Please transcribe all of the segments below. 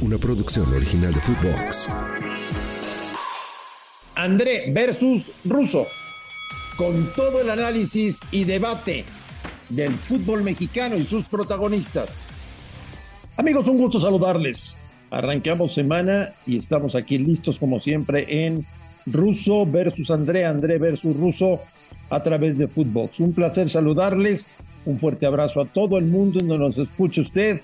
una producción original de Footbox. André versus Russo, con todo el análisis y debate del fútbol mexicano y sus protagonistas. Amigos, un gusto saludarles. Arrancamos semana y estamos aquí listos como siempre en Russo versus André, André versus Russo a través de Footbox. Un placer saludarles. Un fuerte abrazo a todo el mundo donde nos escuche usted.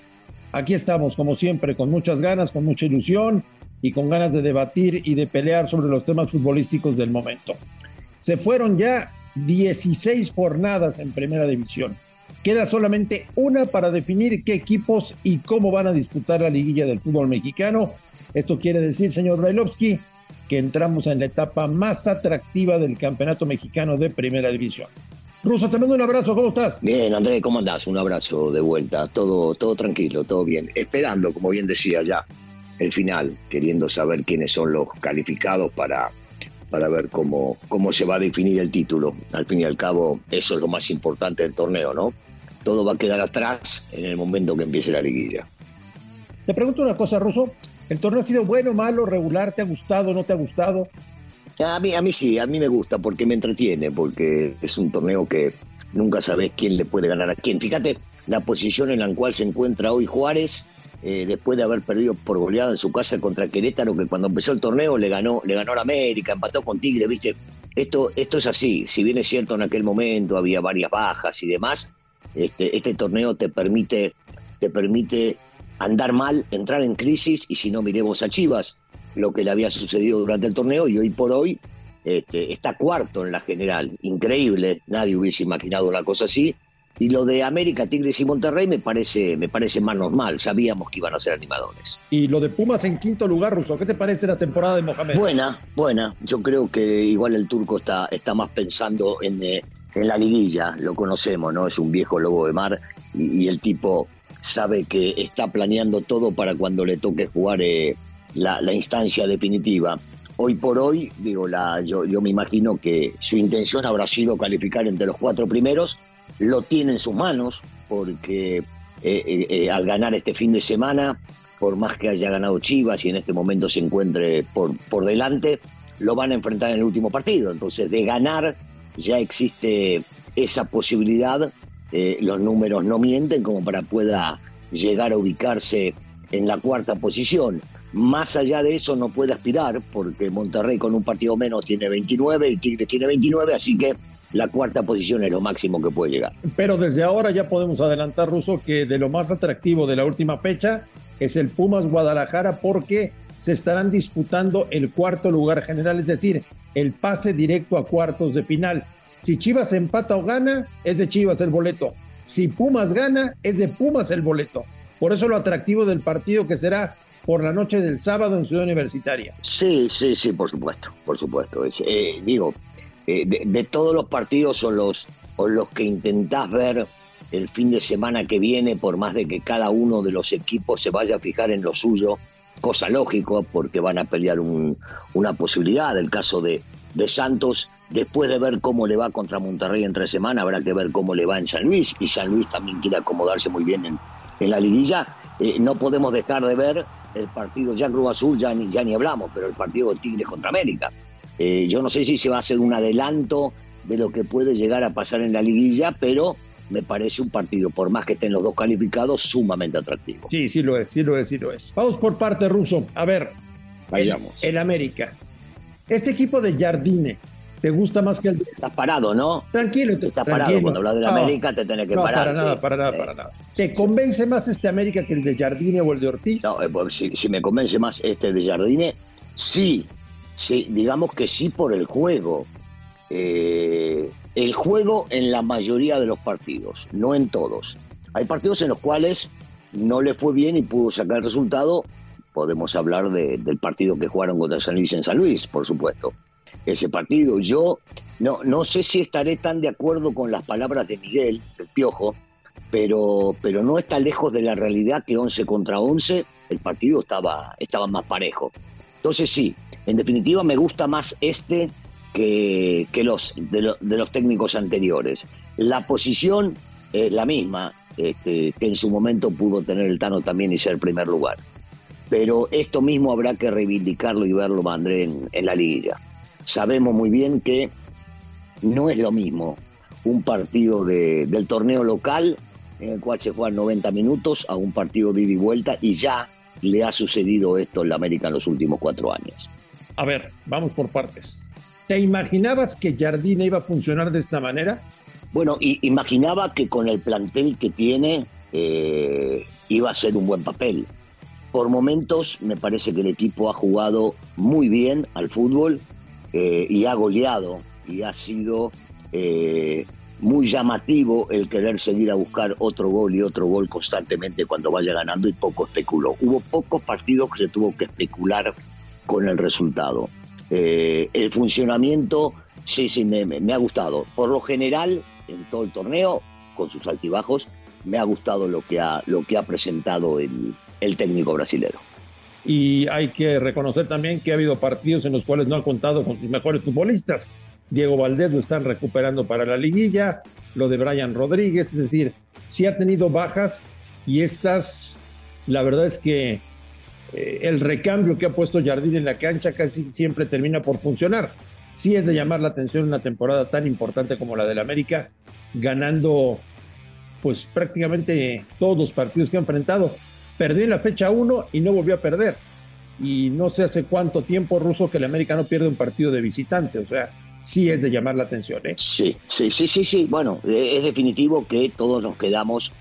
Aquí estamos, como siempre, con muchas ganas, con mucha ilusión y con ganas de debatir y de pelear sobre los temas futbolísticos del momento. Se fueron ya 16 jornadas en primera división. Queda solamente una para definir qué equipos y cómo van a disputar la liguilla del fútbol mexicano. Esto quiere decir, señor Brailovsky, que entramos en la etapa más atractiva del campeonato mexicano de primera división. Ruso, te mando un abrazo, ¿cómo estás? Bien, André, ¿cómo andás? Un abrazo de vuelta, todo, todo tranquilo, todo bien. Esperando, como bien decía ya, el final, queriendo saber quiénes son los calificados para, para ver cómo, cómo se va a definir el título. Al fin y al cabo, eso es lo más importante del torneo, ¿no? Todo va a quedar atrás en el momento que empiece la liguilla. Te pregunto una cosa, Ruso. ¿El torneo ha sido bueno, malo, regular? ¿Te ha gustado, no te ha gustado? A mí, a mí sí, a mí me gusta porque me entretiene, porque es un torneo que nunca sabes quién le puede ganar a quién. Fíjate la posición en la cual se encuentra hoy Juárez, eh, después de haber perdido por goleada en su casa contra Querétaro, que cuando empezó el torneo le ganó, le ganó a América, empató con Tigre, ¿viste? Esto, esto es así, si bien es cierto en aquel momento había varias bajas y demás, este, este torneo te permite, te permite andar mal, entrar en crisis y si no miremos a Chivas, lo que le había sucedido durante el torneo y hoy por hoy este, está cuarto en la general, increíble, nadie hubiese imaginado una cosa así y lo de América, Tigres y Monterrey me parece, me parece más normal. Sabíamos que iban a ser animadores. Y lo de Pumas en quinto lugar, Russo, ¿qué te parece la temporada de Mohamed? Buena, buena. Yo creo que igual el turco está, está más pensando en, eh, en la liguilla. Lo conocemos, ¿no? Es un viejo lobo de mar y, el tipo sabe que está planeando todo para cuando le toque jugar eh, la, instancia definitiva. Hoy por hoy, digo, la, yo, yo me imagino que su intención habrá sido calificar entre los cuatro primeros lo tiene en sus manos, porque eh, eh, eh, al ganar este fin de semana, por más que haya ganado Chivas y en este momento se encuentre por, por delante, lo van a enfrentar en el último partido. Entonces, de ganar ya existe esa posibilidad. los números no mienten como para pueda llegar a ubicarse en la cuarta posición. Más allá de eso no puede aspirar porque Monterrey con un partido menos tiene 29 y Tigres tiene 29, así que la cuarta posición es lo máximo que puede llegar. Pero desde ahora ya podemos adelantar, Ruso, que de lo más atractivo de la última fecha es el Pumas Guadalajara porque se estarán disputando el cuarto lugar general, es decir, el pase directo a cuartos de final. Si Chivas empata o gana, es de Chivas el boleto. Si Pumas gana, es de Pumas el boleto. Por eso lo atractivo del partido que será por la noche del sábado en Ciudad Universitaria. Sí, sí, sí, por supuesto, por supuesto. Eh, digo, eh, de, todos los partidos o los, o los que intentás ver el fin de semana que viene, por más de que cada uno de los equipos se vaya a fijar en lo suyo, cosa lógica, porque van a pelear una posibilidad. El caso de, de Santos, después de ver cómo le va contra Monterrey en tres semanas, habrá que ver cómo le va en San Luis, y San Luis también quiere acomodarse muy bien en, en la liguilla. Eh, no podemos dejar de ver el partido ya Cruz Azul, ya ni, ya ni hablamos, pero el partido de Tigres contra América. Eh, yo no sé si se va a hacer un adelanto de lo que puede llegar a pasar en la liguilla, pero me parece un partido, por más que estén los dos calificados, sumamente atractivo. Sí, sí lo es, sí lo es, sí lo es. Vamos por parte ruso. A ver, vayamos. El, América. Este equipo de Jardine, ¿te gusta más que el de... Estás parado, ¿no? Tranquilo. Te, estás parado. Cuando hablas de América te tenés que no, parar. Para nada, para nada, para nada. ¿Te convence más este América que el de Jardine o el de Ortiz? No, eh, pues, si, si me convence más este de Jardine, sí, Sí, digamos que sí por el juego. Eh, el juego en la mayoría de los partidos, no en todos. Hay partidos en los cuales no le fue bien y pudo sacar el resultado. Podemos hablar del partido que jugaron contra San Luis en San Luis, por supuesto. Ese partido, yo no, no sé si estaré tan de acuerdo con las palabras de Miguel, el Piojo, pero, pero no está lejos de la realidad que 11 contra 11 el partido estaba, estaba más parejo. Entonces sí, en definitiva, me gusta más este que, los, de, los técnicos anteriores. La posición es la misma, este, que en su momento pudo tener el Tano también y ser primer lugar. pero esto mismo habrá que reivindicarlo y verlo, André, en la liguilla. Sabemos muy bien que no es lo mismo un partido de, del torneo local en el cual se juegan 90 minutos a un partido de ida y vuelta y ya le ha sucedido esto en la América en los últimos cuatro años. A ver, vamos por partes. ¿Te imaginabas que Jardine iba a funcionar de esta manera? Bueno, y imaginaba que con el plantel que tiene eh, iba a ser un buen papel. Por momentos me parece que el equipo ha jugado muy bien al fútbol eh, y ha goleado y ha sido eh, muy llamativo el querer seguir a buscar otro gol y otro gol constantemente cuando vaya ganando y poco especuló. Hubo pocos partidos que se tuvo que especular con el resultado. Eh, el funcionamiento, sí, sí, me, me, ha gustado. Por lo general, en todo el torneo, con sus altibajos, me ha gustado lo que ha, lo que ha presentado el, el técnico brasilero. Y hay que reconocer también que ha habido partidos en los cuales no ha contado con sus mejores futbolistas. Diego Valdés lo están recuperando para la liguilla, lo de Brian Rodríguez, es decir, sí ha tenido bajas y estas, la verdad es que eh, el recambio que ha puesto Jardín en la cancha casi siempre termina por funcionar. Sí es de llamar la atención una temporada tan importante como la del América, ganando pues prácticamente todos los partidos que ha enfrentado. Perdió en la fecha 1 y no volvió a perder. Y no sé hace cuánto tiempo ruso que el América no pierde un partido de visitante. O sea, sí es de llamar la atención. ¿eh? Sí, sí, sí, sí, sí. Bueno, es definitivo que todos nos quedamos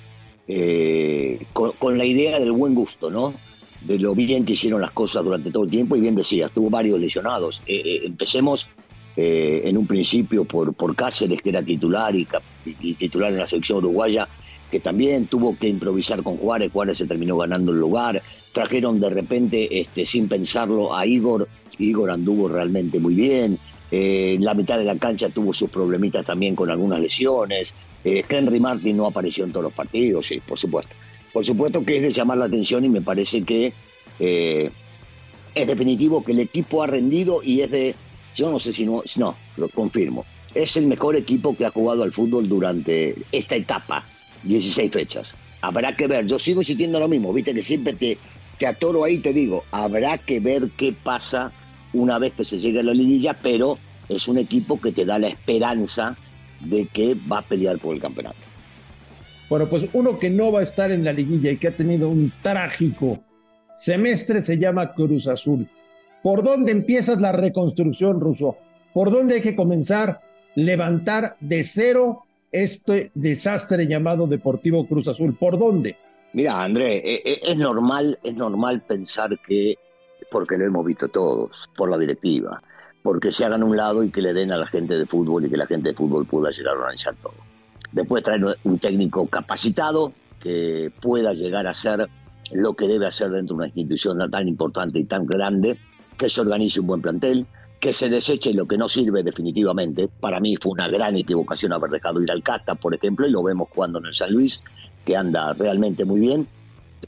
eh, con, con, la idea del buen gusto, ¿no? De lo bien que hicieron las cosas durante todo el tiempo y bien decías, tuvo varios lesionados. Eh, eh, empecemos eh, en un principio por, por Cáceres, que era titular y, y, titular en la selección uruguaya, que también tuvo que improvisar con Juárez, Juárez se terminó ganando el lugar. Trajeron de repente, este, sin pensarlo, a Igor. Igor anduvo realmente muy bien. Eh, la mitad de la cancha tuvo sus problemitas también con algunas lesiones. Eh, Henry Martin no apareció en todos los partidos, sí, por supuesto. Por supuesto que es de llamar la atención y me parece que eh, es definitivo que el equipo ha rendido y es de, yo no sé si no, no, lo confirmo, es el mejor equipo que ha jugado al fútbol durante esta etapa, 16 fechas. Habrá que ver, yo sigo insistiendo lo mismo, viste que siempre te, te atoro ahí, te digo, habrá que ver qué pasa una vez que se llegue a la liguilla, pero es un equipo que te da la esperanza de que va a pelear por el campeonato. Bueno, pues uno que no va a estar en la liguilla y que ha tenido un trágico semestre se llama Cruz Azul. ¿Por dónde empiezas la reconstrucción, Ruso? ¿Por dónde hay que comenzar? Levantar de cero este desastre llamado Deportivo Cruz Azul. ¿Por dónde? Mira, André, es normal, es normal pensar que porque lo hemos visto todos, por la directiva, porque se hagan un lado y que le den a la gente de fútbol y que la gente de fútbol pueda llegar a organizar todo. Después traer un técnico capacitado que pueda llegar a ser lo que debe hacer dentro de una institución tan importante y tan grande, que se organice un buen plantel, que se deseche lo que no sirve definitivamente. Para mí fue una gran equivocación haber dejado ir al Cata, por ejemplo, y lo vemos jugando en el San Luis, que anda realmente muy bien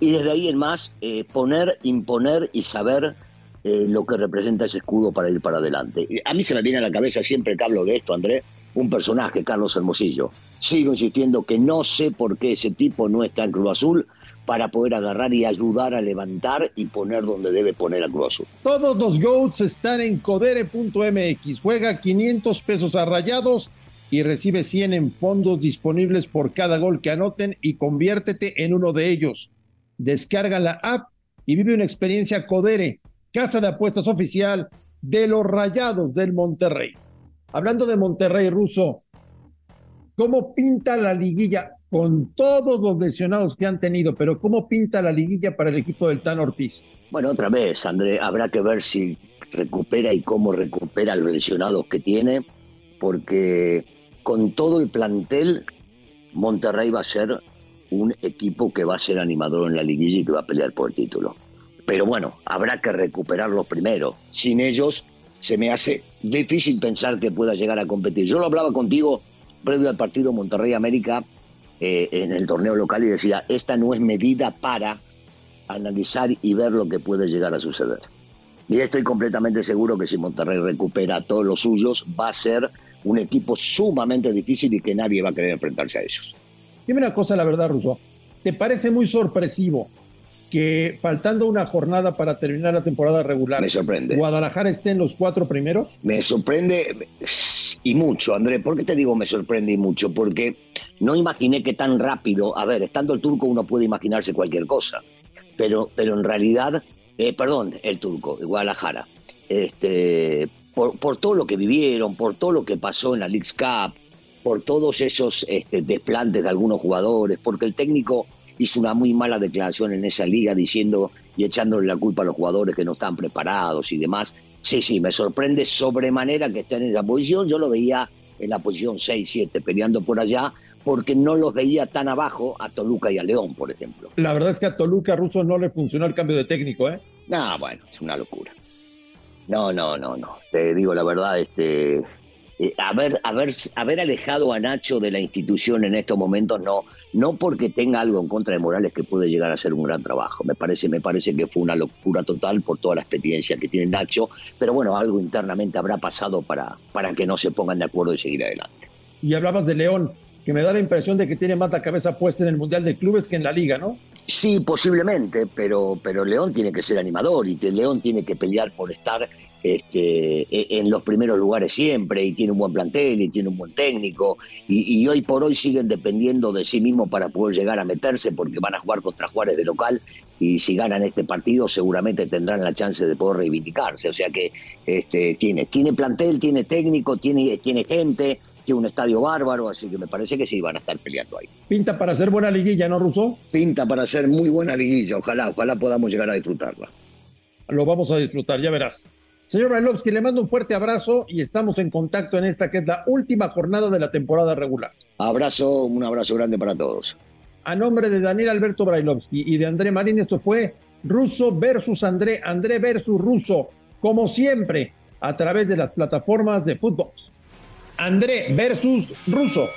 y desde ahí en más eh, poner, imponer y saber eh, lo que representa ese escudo para ir para adelante. A mí se me viene a la cabeza siempre que hablo de esto, André, un personaje, Carlos Hermosillo. Sigo insistiendo que no sé por qué ese tipo no está en Cruz Azul para poder agarrar y ayudar a levantar y poner donde debe poner a Cruz Azul. Todos los GOATs están en codere.mx. Juega 500 pesos a rayados y recibe 100 en fondos disponibles por cada gol que anoten y conviértete en uno de ellos. Descarga la app y vive una experiencia Codere, casa de apuestas oficial de los Rayados del Monterrey. Hablando de Monterrey ruso, ¿cómo pinta la liguilla con todos los lesionados que han tenido? Pero ¿cómo pinta la liguilla para el equipo del Tan Ortiz? Bueno, otra vez, André, habrá que ver si recupera y cómo recupera los lesionados que tiene, porque con todo el plantel, Monterrey va a ser un equipo que va a ser animador en la liguilla y que va a pelear por el título. Pero bueno, habrá que recuperarlos primero. Sin ellos se me hace difícil pensar que pueda llegar a competir. Yo lo hablaba contigo previo al partido Monterrey América eh, en el torneo local y decía, esta no es medida para analizar y ver lo que puede llegar a suceder. Y estoy completamente seguro que si Monterrey recupera a todos los suyos, va a ser un equipo sumamente difícil y que nadie va a querer enfrentarse a ellos. Dime una cosa, la verdad, Russo. ¿Te parece muy sorpresivo que faltando una jornada para terminar la temporada regular, me sorprende. Guadalajara esté en los cuatro primeros? Me sorprende y mucho, André. ¿Por qué te digo me sorprende y mucho? Porque no imaginé que tan rápido, a ver, estando el turco uno puede imaginarse cualquier cosa, pero, pero en realidad, eh, perdón, el turco, Guadalajara, este, por, por, todo lo que vivieron, por todo lo que pasó en la League Cup, por todos esos este, desplantes de algunos jugadores, porque el técnico hizo una muy mala declaración en esa liga diciendo y echándole la culpa a los jugadores que no están preparados y demás. Sí, sí, me sorprende sobremanera que estén en esa posición. Yo lo veía en la posición 6, 7, peleando por allá, porque no los veía tan abajo a Toluca y a León, por ejemplo. La verdad es que a Toluca Russo no le funcionó el cambio de técnico, ¿eh? No, bueno, es una locura. No, no, no, no. Te digo la verdad, este, eh, haber, haber, haber alejado a Nacho de la institución en estos momentos no, no porque tenga algo en contra de Morales que puede llegar a ser un gran trabajo. Me parece, me parece que fue una locura total por toda la experiencia que tiene Nacho, pero bueno, algo internamente habrá pasado para, para que no se pongan de acuerdo y seguir adelante. Y hablabas de León, que me da la impresión de que tiene más la cabeza puesta en el Mundial de Clubes que en la Liga, ¿no? Sí, posiblemente, pero, pero León tiene que ser animador y que León tiene que pelear por estar este, e, en los primeros lugares siempre y tiene un buen plantel y tiene un buen técnico y, hoy por hoy siguen dependiendo de sí mismos para poder llegar a meterse porque van a jugar contra Juárez de local y si ganan este partido seguramente tendrán la chance de poder reivindicarse. O sea que este, tiene, tiene plantel, tiene técnico, tiene, tiene gente, tiene un estadio bárbaro, así que me parece que sí van a estar peleando ahí. Pinta para hacer buena liguilla, ¿no, Russo? Pinta para hacer muy buena liguilla, ojalá, ojalá podamos llegar a disfrutarla. Lo vamos a disfrutar, ya verás. Señor Brailovsky, le mando un fuerte abrazo y estamos en contacto en esta que es la última jornada de la temporada regular. Abrazo, un abrazo grande para todos. A nombre de Daniel Alberto Brailovsky y de André Marín, esto fue Russo versus André, André versus Russo, como siempre, a través de las plataformas de fútbol. André versus Russo.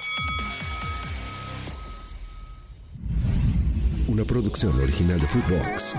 Una producción original de Footbox.